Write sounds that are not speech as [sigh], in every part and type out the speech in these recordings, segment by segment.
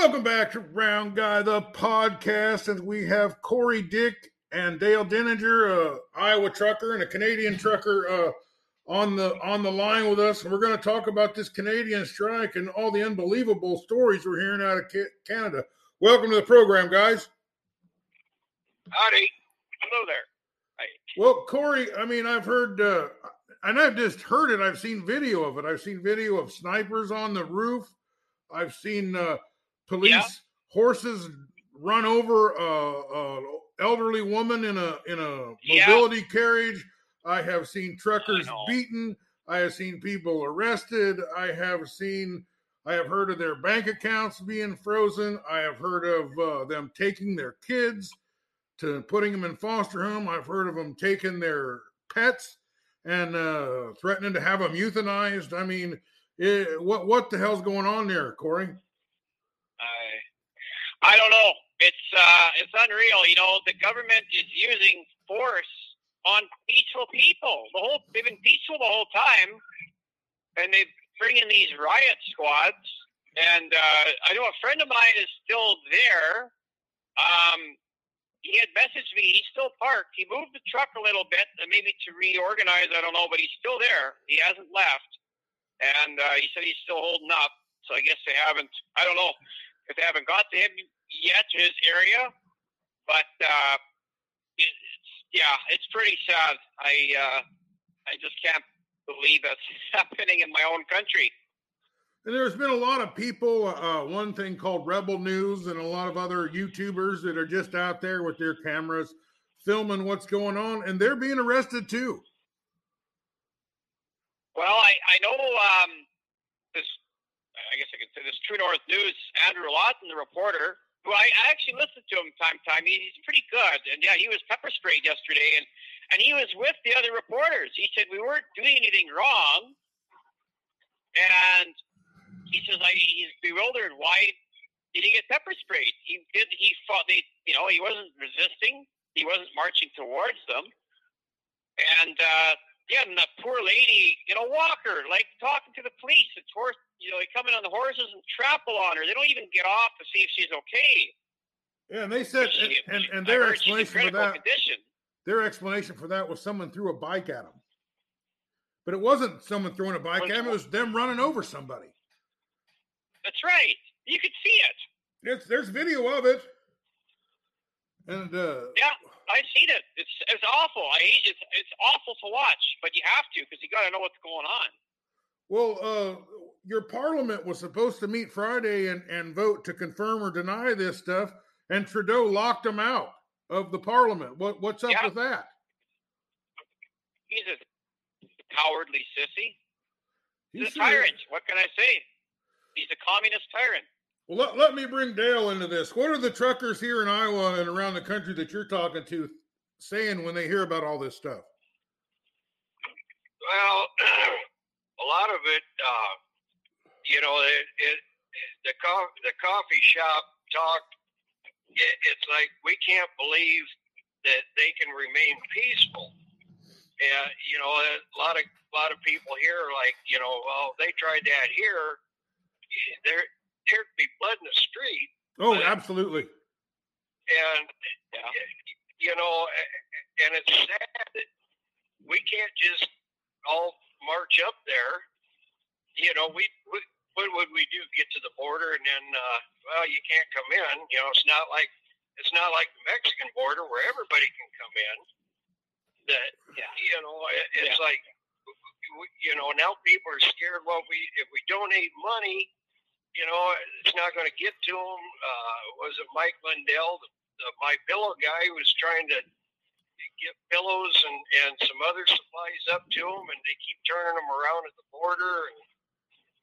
Welcome back to Round Guy, the podcast, and we have Corey Dick and Dale Denninger, a Iowa trucker and a Canadian trucker, uh, on the on the line with us. And we're going to talk about this Canadian strike and all the unbelievable stories we're hearing out of Canada. Welcome to the program, guys. Howdy. Hello there. Hi. Well, Corey, I mean, I've heard, uh, and I've just heard it. I've seen video of it. I've seen video of snipers on the roof. I've seen uh, police yeah. horses run over a, a, elderly woman in a in a mobility yeah. carriage. I have seen truckers beaten. I have seen people arrested. I have seen. I have heard of their bank accounts being frozen. I have heard of uh, them taking their kids to putting them in foster home. I've heard of them taking their pets and uh, threatening to have them euthanized. I mean, it, what what the hell's going on there, Corey? I don't know. It's uh, it's unreal. You know, the government is using force on peaceful people. The whole they've been peaceful the whole time, and they bring in these riot squads. And uh, I know a friend of mine is still there. Um, he had messaged me. He's still parked. He moved the truck a little bit, maybe to reorganize. I don't know, but he's still there. He hasn't left, and uh, he said he's still holding up. So I guess they haven't. I don't know if they haven't got to him yet to his area, but uh, it's, yeah, it's pretty sad. I uh, I just can't believe it's [laughs] happening in my own country. And there's been a lot of people, uh, one thing called Rebel News, and a lot of other YouTubers that are just out there with their cameras filming what's going on, and they're being arrested too. Well, I, I know um, this, I guess I could say this True North News, Andrew Lawton, the reporter, who I actually listen to him time time. He's pretty good. And yeah, he was pepper sprayed yesterday, and, and he was with the other reporters. He said, We weren't doing anything wrong. And he says, I, he's bewildered. Why did he get pepper sprayed? He did. He fought. They, you know, he wasn't resisting. He wasn't marching towards them. And uh, yeah, and that poor lady, you know, Walker, like talking to the police. It's horse, you know, they come in on the horses and trample on her. They don't even get off to see if she's okay. Yeah, and they said, she, and, and, and their explanation for that, condition. their explanation for that was someone threw a bike at them. But it wasn't someone throwing a bike at them; it was them running over somebody. That's right. You could see it. It's, there's video of it. And uh, yeah, I've seen it. It's it's awful. I hate it's it's awful to watch, but you have to because you got to know what's going on. Well, uh, your parliament was supposed to meet Friday and, and vote to confirm or deny this stuff, and Trudeau locked them out of the parliament. What what's up yeah. with that? He's a cowardly sissy. He's, He's a tyrant. What can I say? He's a communist tyrant. Well, let, let me bring Dale into this. What are the truckers here in Iowa and around the country that you're talking to saying when they hear about all this stuff? Well, a [clears throat] lot of it, uh, you know, it, it, the co- the coffee shop talk. It, it's like we can't believe that they can remain peaceful. And you know, a lot of a lot of people here are like, you know, well, they tried that here. There, there'd be blood in the street. Oh, but, absolutely. And yeah. you know, and it's sad that we can't just all march up there. You know, we, we what would we do? Get to the border and then, uh, well, you can't come in. You know, it's not like it's not like the Mexican border where everybody can come in. That yeah. you know, it, it's yeah. like you know now people are scared. Well, we if we donate money, you know, it's not going to get to them. Uh, was it Mike Lindell, the, the my pillow guy, who was trying to get pillows and, and some other supplies up to them, and they keep turning them around at the border, and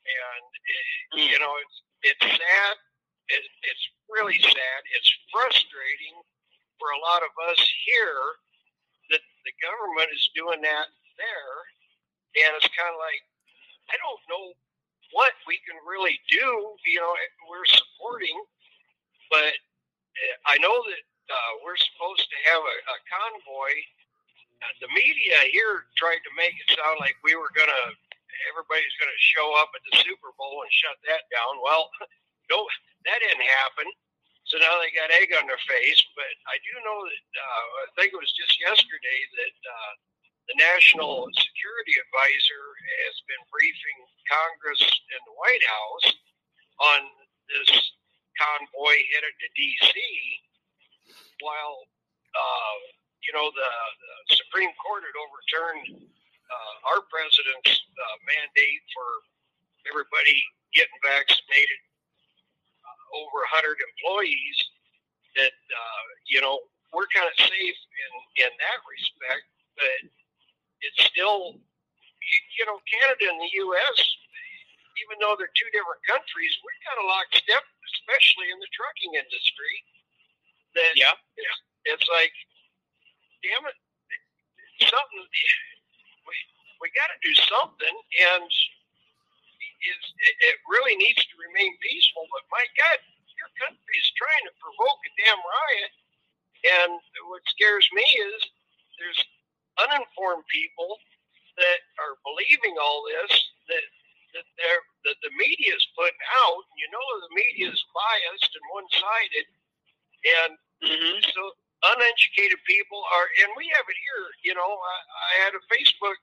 and it, mm. you know, it's it's sad. It, it's really sad. It's frustrating for a lot of us here that the government is doing that there, and it's kind of like I don't know what we can really do. You know, we're supporting, but eh, I know that uh, we're supposed to have a, a convoy. Uh, the media here tried to make it sound like we were going to, everybody's going to show up at the Super Bowl and shut that down. Well, [laughs] no, that didn't happen. So now they got egg on their face. But I do know that uh, I think it was just yesterday that uh, the National Security Advisor has been briefing Congress and the White House on this convoy headed to D.C. While uh, you know the, the Supreme Court had overturned uh, our president's uh, mandate for everybody getting vaccinated, uh, over 100 employees, that, uh, you know, we're kind of safe in, in that respect, but it's still, you know, Canada and the U.S., even though they're two different countries, we're kind of lockstep, especially in the trucking industry. That Yeah. it's like, damn it, something we we got to do something, and is it, it really needs to remain peaceful. But my God, your country is trying to provoke a damn riot, and what scares me is there's uninformed people that are believing all this that that they're that the media is putting out. You know the media is biased and one sided, and Mm-hmm. so uneducated people are, and we have it here. You know, I, I had a Facebook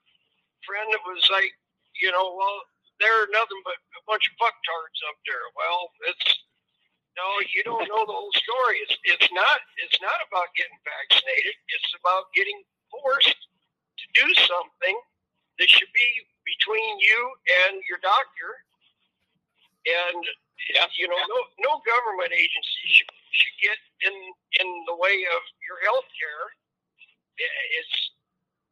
friend that was like, you know, well, they're nothing but a bunch of fucktards up there. Well, it's no, you don't know the whole story. It's it's not it's not about getting vaccinated. It's about getting forced to do something that should be between you and your doctor. And Yeah. you know, no no government agency should, should get in in the way of your health care. It's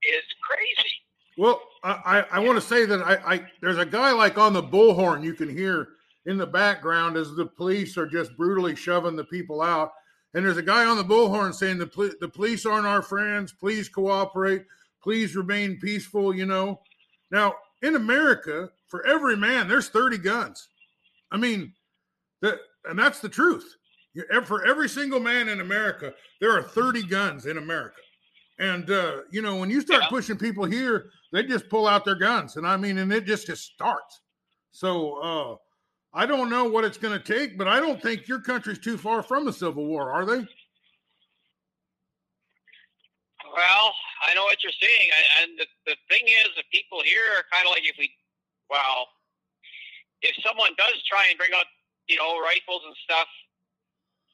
it's crazy. Well, I, I, I want to say that I, I there's a guy like on the bullhorn you can hear in the background as the police are just brutally shoving the people out. And there's a guy on the bullhorn saying the poli- the police aren't our friends. Please cooperate. Please remain peaceful. You know. Now in America, for every man, there's 30 guns. I mean, that and that's the truth. For every single man in America, there are 30 guns in America. And uh, you know, when you start Yeah. pushing people here, they just pull out their guns, and I mean, and it just just starts. So uh, I don't know what it's going to take, but I don't think your country's too far from a civil war, are they? Well, I know what you're saying, I- and the, the thing is, the people here are kind of like if we, well, if someone does try and bring out, you know, rifles and stuff,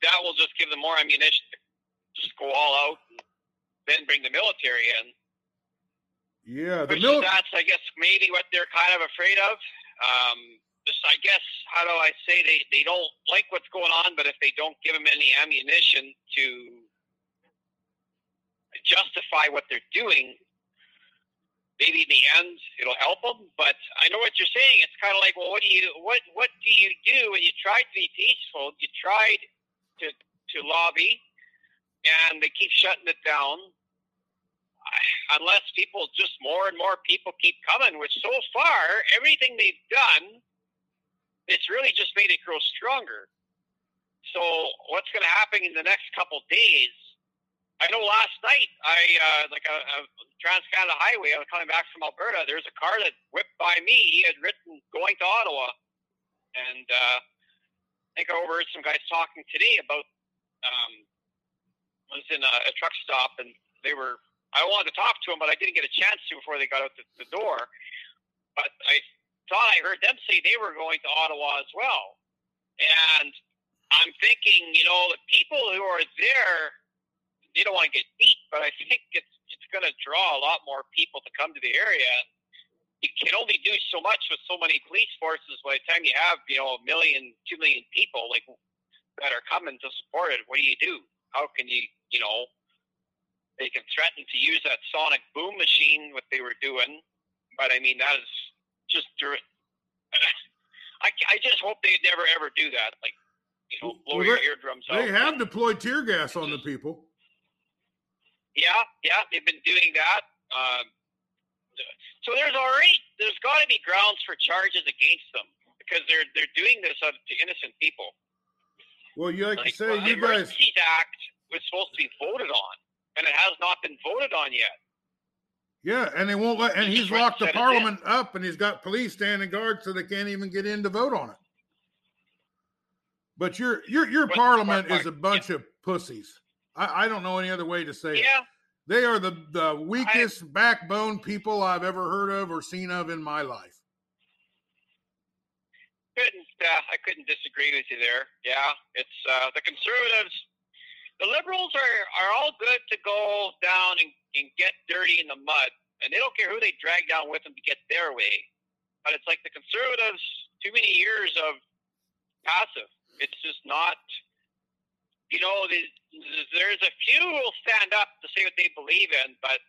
that will just give them more ammunition to just go all out and then bring the military in. Yeah, the mil- that's, I guess, maybe what they're kind of afraid of. Um, just, I guess, how do I say they, they don't like what's going on, but if they don't give them any ammunition to justify what they're doing, maybe in the end it'll help them. But I know what you're saying. It's kind of like, well, what do you what what do you do when you try to be peaceful? You tried to to lobby, and they keep shutting it down. [sighs] Unless people just more and more people keep coming, which so far everything they've done, it's really just made it grow stronger. So what's going to happen in the next couple days? I know last night I uh, like a, a Trans Canada Highway. I was coming back from Alberta. There's a car that whipped by me. He had written going to Ottawa, and uh, I think I overheard some guys talking today about. Um, I was in a, a truck stop, and they were. I wanted to talk to them, but I didn't get a chance to before they got out the, the door. But I thought I heard them say they were going to Ottawa as well, and I'm thinking, you know, the people who are there they don't want to get beat, but I think it's it's going to draw a lot more people to come to the area. You can only do so much with so many police forces. By the time you have you know a million, two million people like that are coming to support it, what do you do? How can you you know? They can threaten to use that sonic boom machine, what they were doing, but I mean that is just. [coughs] I, I just hope they never ever do that. Like you know, blow Well, your they- eardrums out. they have deployed tear gas on the people. Yeah, yeah, they've been doing that. Um, so there's already there's got to be grounds for charges against them because they're they're doing this to innocent people. Well, you like, Like, to say, well, the you guys, Emergencies Act was supposed to be voted on, and it has not been voted on yet. yeah, and they won't let, and he's locked the parliament up, and he's got police standing guard so they can't even get in to vote on it. But your your your parliament is a bunch yeah. of pussies. I, I don't know any other way to say yeah. it. They are the, the weakest I, backbone people I've ever heard of or seen of in my life. Couldn't uh, I couldn't disagree with you there. Yeah, it's uh, the conservatives. The liberals are, are all good to go down and, and get dirty in the mud, and they don't care who they drag down with them to get their way. But it's like the conservatives, too many years of passive. It's just not you know, there's a few who will stand up to say what they believe in, but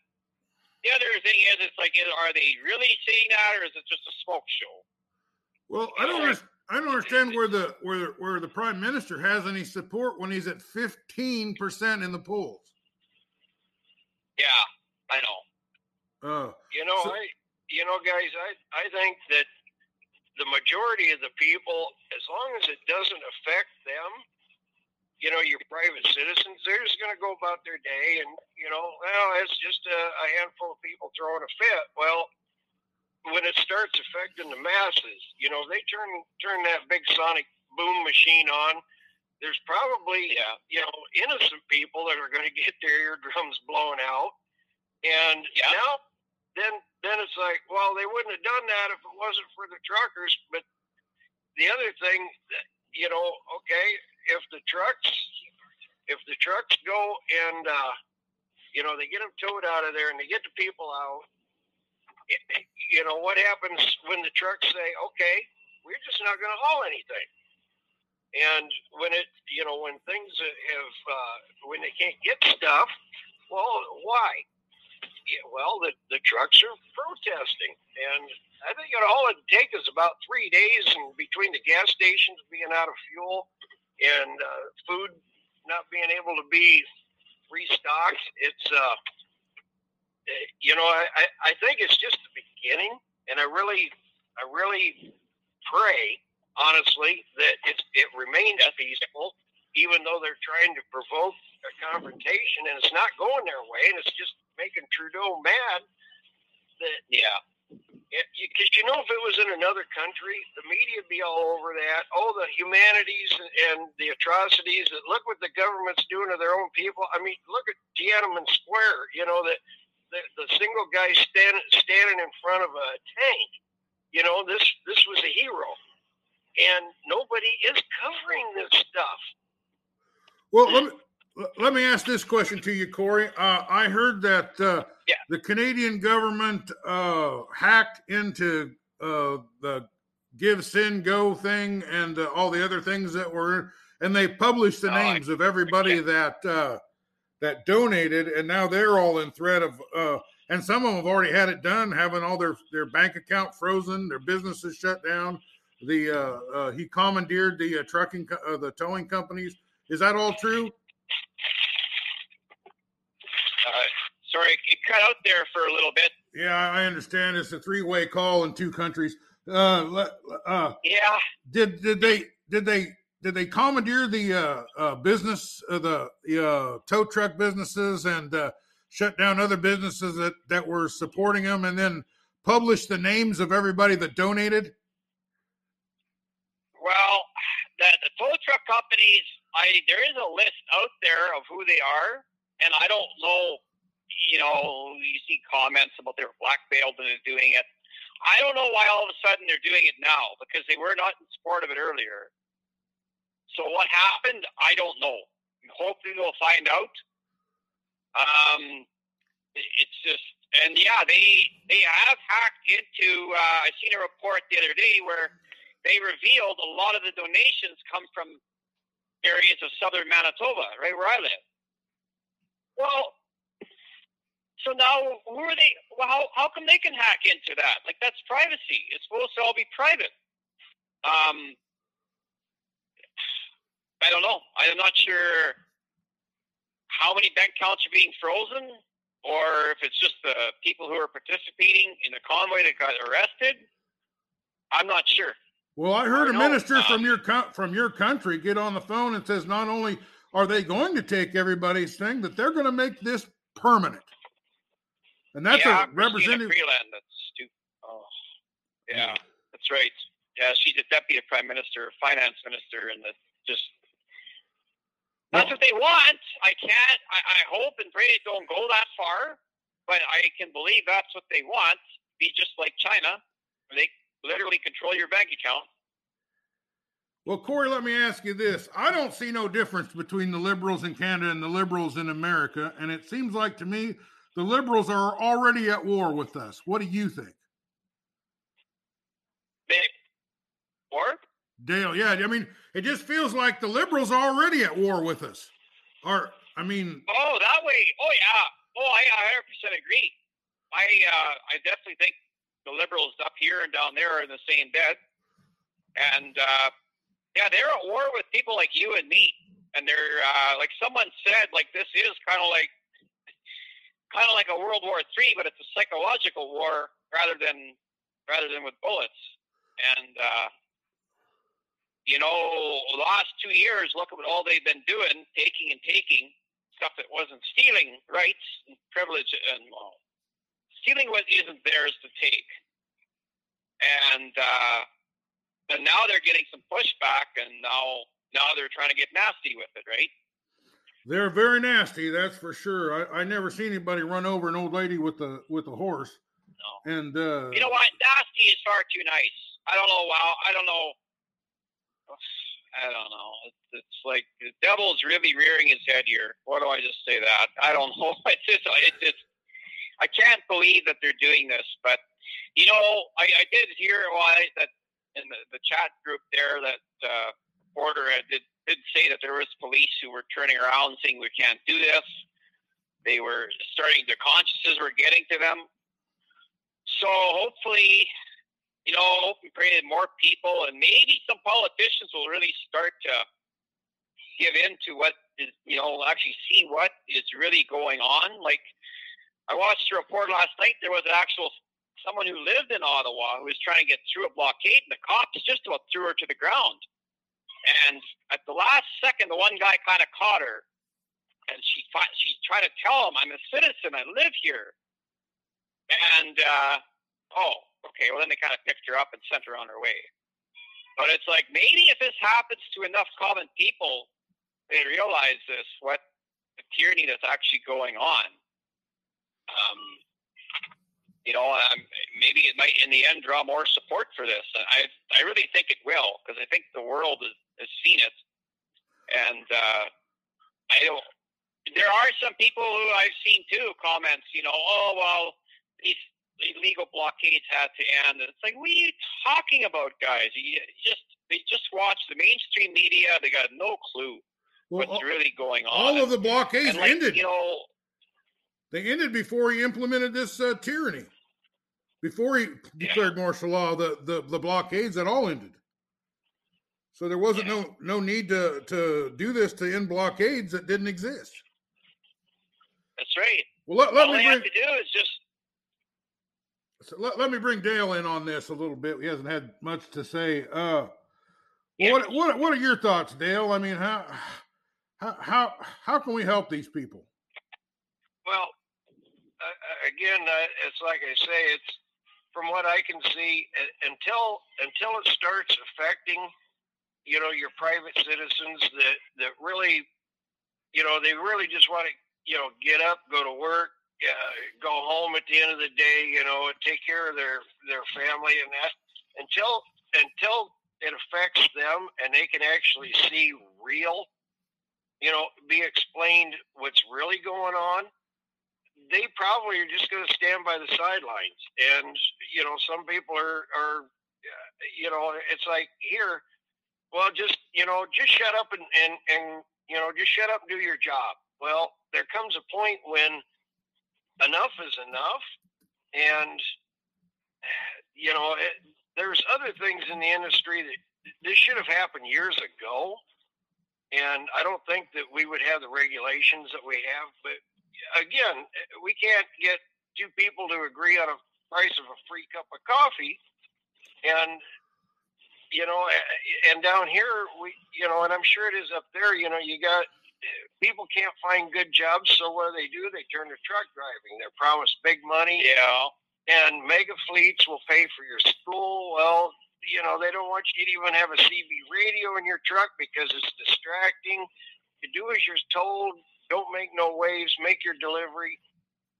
the other thing is, it's like, are they really saying that, or is it just a smoke show? Well, I don't, understand, I don't understand where the where where the prime minister has any support when he's at fifteen percent in the polls. Yeah, I know. Uh, you know, so, I you know, guys, I I think that the majority of the people, as long as it doesn't affect them, you know, your private citizens, they're just going to go about their day and, you know, well, it's just a, a handful of people throwing a fit. Well, when it starts affecting the masses, you know, they turn turn that big sonic boom machine on. There's probably, uh, you know, innocent people that are going [laughs] to get their eardrums blown out, and yeah. now, then, then it's like, well, they wouldn't have done that if it wasn't for the truckers. But the other thing, you know, okay, if the trucks if the trucks go and uh, you know they get them towed out of there and they get the people out, you know what happens when the trucks say, okay, we're just not going to haul anything. And when it, you know, when things have, uh, when they can't get stuff, well, why? Yeah, well, the, the trucks are protesting. And I think it all it take is about three days and between the gas stations being out of fuel and uh, food not being able to be restocked. It's uh, you know, I, I think it's just the beginning, and I really, I really pray honestly that it it remains peaceful, even though they're trying to provoke a confrontation, and it's not going their way, and it's just making Trudeau mad. That yeah, because you know, if it was in another country, the media would be all over that. Oh, the humanities and the atrocities. That look what the government's doing to their own people. I mean, look at Tiananmen Square. You know, the the, the single guy standing standing in front of a tank. You know, this this was a hero, and nobody is covering this stuff. Well, let me let me ask this question to you, Corey. Uh, I heard that uh, yeah. the Canadian government uh, hacked into uh, the GiveSendGo thing and uh, all the other things that were, and they published the oh, names I, of everybody that uh, that donated, and now they're all in threat of. and some of them have already had it done, having all their their bank account frozen, their businesses shut down. The he commandeered the trucking, the towing companies. Is that all true? Sorry, it cut out there for a little bit. Yeah, I understand. It's a three-way call in two countries. Uh, uh, yeah. Did did they did they did they commandeer the uh, uh, business uh, the uh, tow truck businesses and uh, shut down other businesses that that were supporting them, and then publish the names of everybody that donated? Well, the, the tow truck companies, I there is a list out there of who they are, and I don't know you know, you see comments about they're blackmailed and they're doing it. I don't know why all of a sudden they're doing it now because they were not in support of it earlier. So what happened? I don't know. Hopefully we'll find out. Um, it's just, and yeah, they they have hacked into. Uh, I seen a report the other day where they revealed a lot of the donations come from areas of southern Manitoba, right where I live. Well, so now, who are they? Well, how, how come they can hack into that? Like, that's privacy. It's supposed to all be private. Um, I don't know. I'm not sure how many bank accounts are being frozen, or if it's just the people who are participating in the convoy that got arrested. I'm not sure. Well, I heard a minister um, from your from your country get on the phone and says not only are they going to take everybody's thing, that they're going to make this permanent. And that's yeah, a representative. Freeland, that's stupid. Oh, yeah, that's right. Yeah, she's a deputy prime minister, finance minister and the just that's what they want. I can't. I, I hope and pray they don't go that far, but I can believe that's what they want. Be just like China, where they literally control your bank account. Well, Corey, let me ask you this. I don't see no difference between the liberals in Canada and the liberals in America. And it seems like to me the liberals are already at war with us. What do you think? War? Dale, yeah. I mean, it just feels like the liberals are already at war with us. Or, I mean. Oh, that way. Oh, yeah. Oh, I 100% agree. I, uh, I definitely think the liberals up here and down there are in the same bed. And, uh, yeah, they're at war with people like you and me. And they're uh, like someone said, like this is kind of like kind of like a World War Three, but it's a psychological war rather than rather than with bullets. And uh, you know, the last two years, look at what all they've been doing, taking and taking stuff that wasn't stealing rights and privilege and well, stealing what isn't theirs to take. And uh, but now they're getting some pushback, and now now they're trying to get nasty with it, right? They're very nasty, that's for sure. I, I never seen anybody run over an old lady with a with a horse. No. And uh, you know what? Nasty is far too nice. I don't know. Wow. I don't know. I don't know. It's, it's like the devil's really rearing his head here. What do I just say that? I don't [laughs] know. It's just, it's just, I can't believe that they're doing this. But you know, I, I did hear why that in the, the chat group there that uh, Porter had, did, did say that there was police who were turning around saying we can't do this. They were starting, their consciences were getting to them. So hopefully, you know, hope we pray that more people and maybe some politicians will really start to give in to what is, you know, actually see what is really going on. Like I watched a report last night. There was an actual someone who lived in Ottawa who was trying to get through a blockade, and the cops just about threw her to the ground. And at the last second, the one guy kind of caught her, and she she tried to tell him, "I'm a citizen. I live here." And uh, oh, okay. Well, then they kind of picked her up and sent her on her way. But it's like maybe if this happens to enough common people, they realize this what the tyranny that's actually going on. Um, you know, um, maybe it might in the end draw more support for this. I I really think it will because I think the world has, has seen it, and uh, I don't. There are some people who I've seen too comments. You know, oh well, these illegal blockades had to end. And it's like, what are you talking about, guys? You just they just watch the mainstream media. They got no clue well, what's all, really going on. All of the blockades like, ended. You know, they ended before he implemented this uh, tyranny. Before he declared yeah. martial law, the, the, the blockades had all ended. So there wasn't yeah. no no need to to do this to end blockades that didn't exist. That's right. Well, let, let all me bring, have to do is just. So let, let me bring Dale in on this a little bit. He hasn't had much to say. Uh, yeah. what what what are your thoughts, Dale? I mean, how how how how can we help these people? Well, uh, again, uh, it's like I say, it's from what I can see, until until it starts affecting, you know, your private citizens that that really, you know, they really just want to, you know, get up, go to work, uh, go home at the end of the day, you know, and take care of their their family and that. Until until it affects them and they can actually see real, you know, be explained what's really going on they probably are just going to stand by the sidelines. And you know, some people are are you know, it's like here, well, just you know, just shut up and and and you know, just shut up and do your job. Well, there comes a point when enough is enough, and you know, it, there's other things in the industry that this should have happened years ago. And I don't think that we would have the regulations that we have, but again, we can't get two people to agree on a price of a free cup of coffee, and you know, and down here we, you know, and I'm sure it is up there. You know, you got people can't find good jobs, so what do they do? They turn to truck driving. They're promised big money. Yeah. And mega fleets will pay for your school. Well, you know, they don't want you to even have a CB radio in your truck because it's distracting. You do as you're told. Don't make no waves. Make your delivery,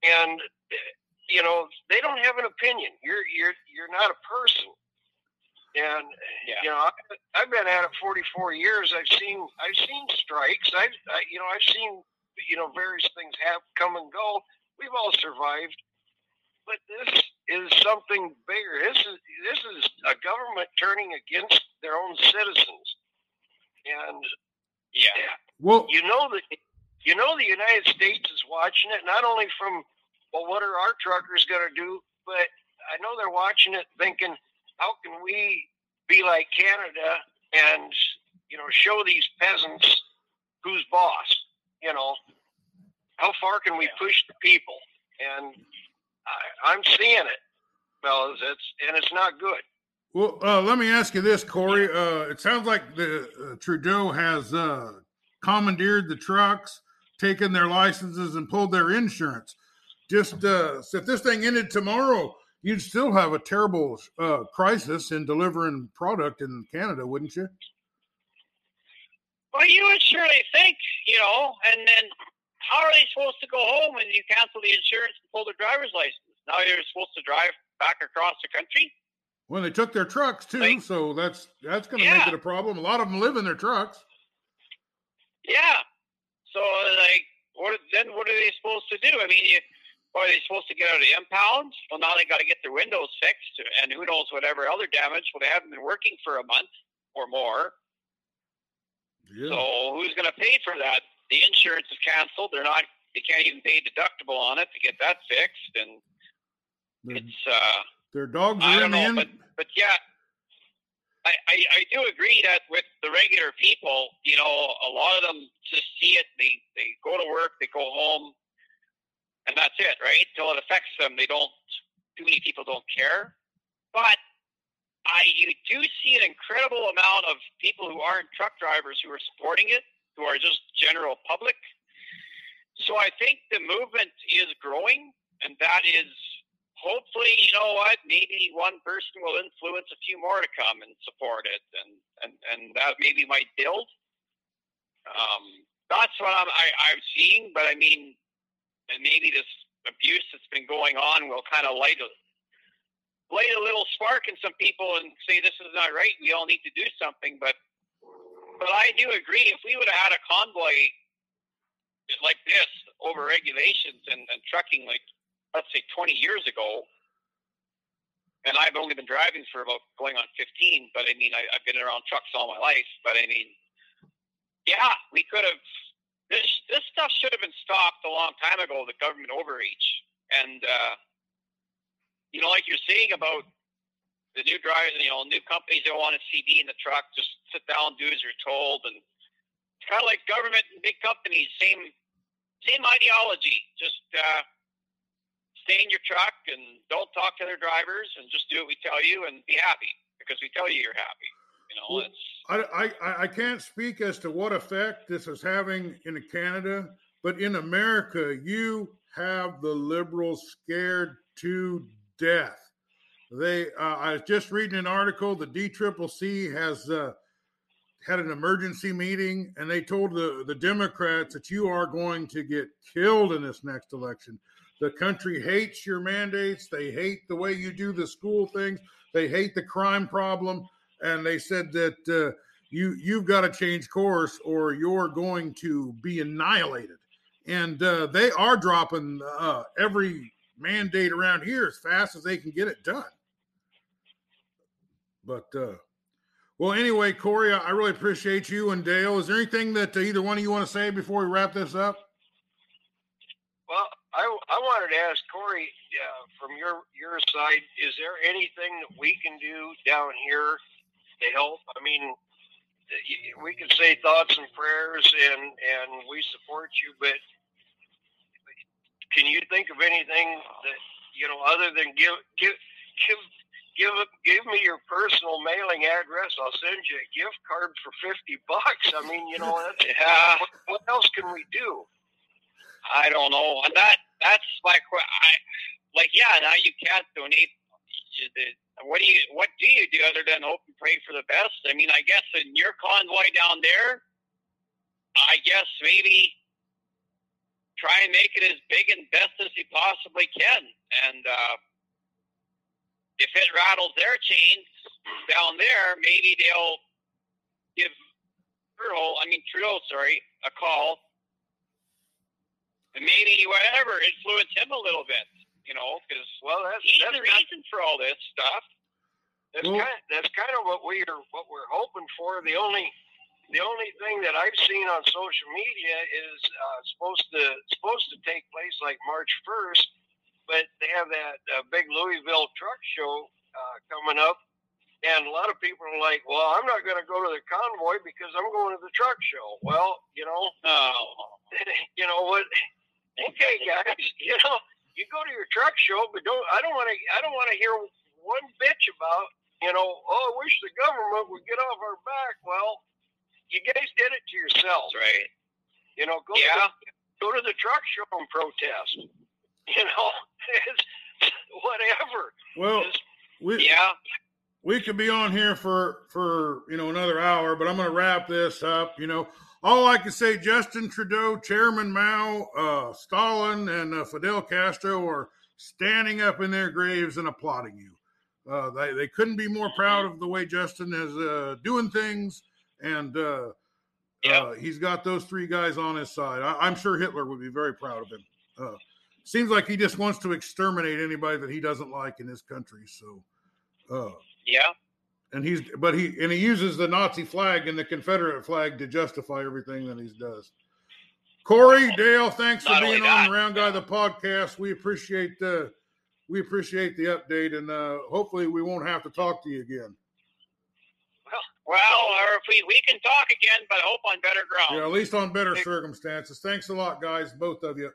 and eh, you know they don't have an opinion. You're you're you're not a person. And yeah. you know, I, I've been at it 44 years. I've seen I've seen strikes. I've I, you know I've seen you know various things have come and go. We've all survived, but this is something bigger. This is this is a government turning against their own citizens, and yeah, well, you know that you know the United States is watching it not only from well, what are our truckers going to do, but I know they're watching it thinking, how can we be like Canada and you know show these peasants who's boss? You know, how far can we push the people? And I, I'm seeing it, fellas. It's and it's not good. Well, uh, let me ask you this, Corey. Uh, it sounds like the uh, Trudeau has uh, commandeered the trucks, taken their licenses, and pulled their insurance. Just uh, if this thing ended tomorrow, you'd still have a terrible uh, crisis in delivering product in Canada, wouldn't you? Well, you would surely think, you know, and then how are they supposed to go home when you cancel the insurance and pull their driver's license? Now you're supposed to drive back across the country. Well, they took their trucks too, like, so that's that's going to yeah. make it a problem. A lot of them live in their trucks. Yeah. So, like, what then? What are they supposed to do? I mean, you, are they supposed to get out of the impound? Well, now they got to get their windows fixed, and who knows whatever other damage. Well, they haven't been working for a month or more. Yeah. So who's going to pay for that? The insurance is canceled. They're not. They can't even pay deductible on it to get that fixed, and it's uh, their dogs are in know, the in- but but yeah, I, I, I do agree that with the regular people, you know, a lot of them just see it. They they go to work, they go home, and that's it, right? Until it affects them, they don't. Too many people don't care, but I you do see an incredible amount of people who aren't truck drivers who are supporting it, who are just general public. So I think the movement is growing, and that is hopefully, you know what, maybe one person will influence a few more to come and support it, and and and that maybe might build. Um, that's what I'm I, I'm seeing, but I mean, and maybe this abuse that's been going on will kind of light a light a little spark in some people and say this is not right. We all need to do something, but but I do agree. If we would have had a convoy like this over regulations and, and trucking like let's say 20 years ago, and I've only been driving for about going on 15, but I mean, I, have been around trucks all my life, but I mean, yeah, we could have, this, this stuff should have been stopped a long time ago, the government overreach. And, uh, you know, like you're saying about the new drivers, you know, new companies don't want a CB in the truck, just sit down, do as you're told. And it's kind of like government and big companies, same, same ideology, just, uh, stay in your truck and don't talk to their drivers and just do what we tell you and be happy because we tell you you're happy. You know, I, I I can't speak as to what effect this is having in Canada, but in America, you have the liberals scared to death. They, uh, I was just reading an article. The DCCC has uh, had an emergency meeting, and they told the the Democrats that you are going to get killed in this next election. The country hates your mandates. They hate the way you do the school things. They hate the crime problem, and they said that uh, you you've got to change course or you're going to be annihilated. And uh, they are dropping uh, every mandate around here as fast as they can get it done. But uh, well, anyway, Corey, I really appreciate you and Dale. Is there anything that either one of you want to say before we wrap this up? Well, I, I wanted to ask Corey uh, from your your side, is there anything that we can do down here to help? I mean, we can say thoughts and prayers, and and we support you, but can you think of anything that you know other than give give give give give me your personal mailing address. I'll send you a gift card for fifty bucks. I mean, you know, that's, yeah. [laughs] what, what else can we do? I don't know. And that that's like I like yeah. Now you can't donate the what do you what do you do other than hope and pray for the best? I mean, I guess in your convoy down there, I guess maybe try and make it as big and best as you possibly can. And uh, if it rattles their chains down there, maybe they'll give Trudeau, I mean Trudeau, sorry, a call, and maybe whatever influence him a little bit. You know, because well, that's he's that's the reason for all this stuff. That's Well- kind. That's kind of what we are. What we're hoping for. The only, the only thing that I've seen on social media is uh, supposed to supposed to take place like March first, but they have that uh, big Louisville truck show uh, coming up, and a lot of people are like, "Well, I'm not going to go to the convoy because I'm going to the truck show." Well, you know, Oh, [laughs] you know what? Okay, guys, [laughs] you know, you go to your truck show, but don't. I don't want to. I don't want to hear one bitch about. You know, oh, I wish the government would get off our back. Well, you guys did it to yourselves. that's right. You know, go Yeah. to the, go to the truck show and protest. [laughs] You know, [laughs] it's whatever. Well, Just- we Yeah. We could be on here for for you know another hour, but I'm going to wrap this up. You know, all I can say, Justin Trudeau, Chairman Mao, uh, Stalin, and uh, Fidel Castro are standing up in their graves and applauding you. Uh, they they couldn't be more proud of the way Justin is uh, doing things, and uh, Yeah. uh, he's got those three guys on his side. I, I'm sure Hitler would be very proud of him. Uh, seems like he just wants to exterminate anybody that he doesn't like in his country. So. Yeah. and he's but he and he uses the Nazi flag and the Confederate flag to justify everything that he does. Corey Dale, thanks for being on the Round Guy the podcast. We appreciate the we appreciate the update, and uh, hopefully we won't have to talk to you again. Well, or if we we can talk again, but I hope on better ground. Yeah, at least on better circumstances. Thanks a lot, guys, both of you.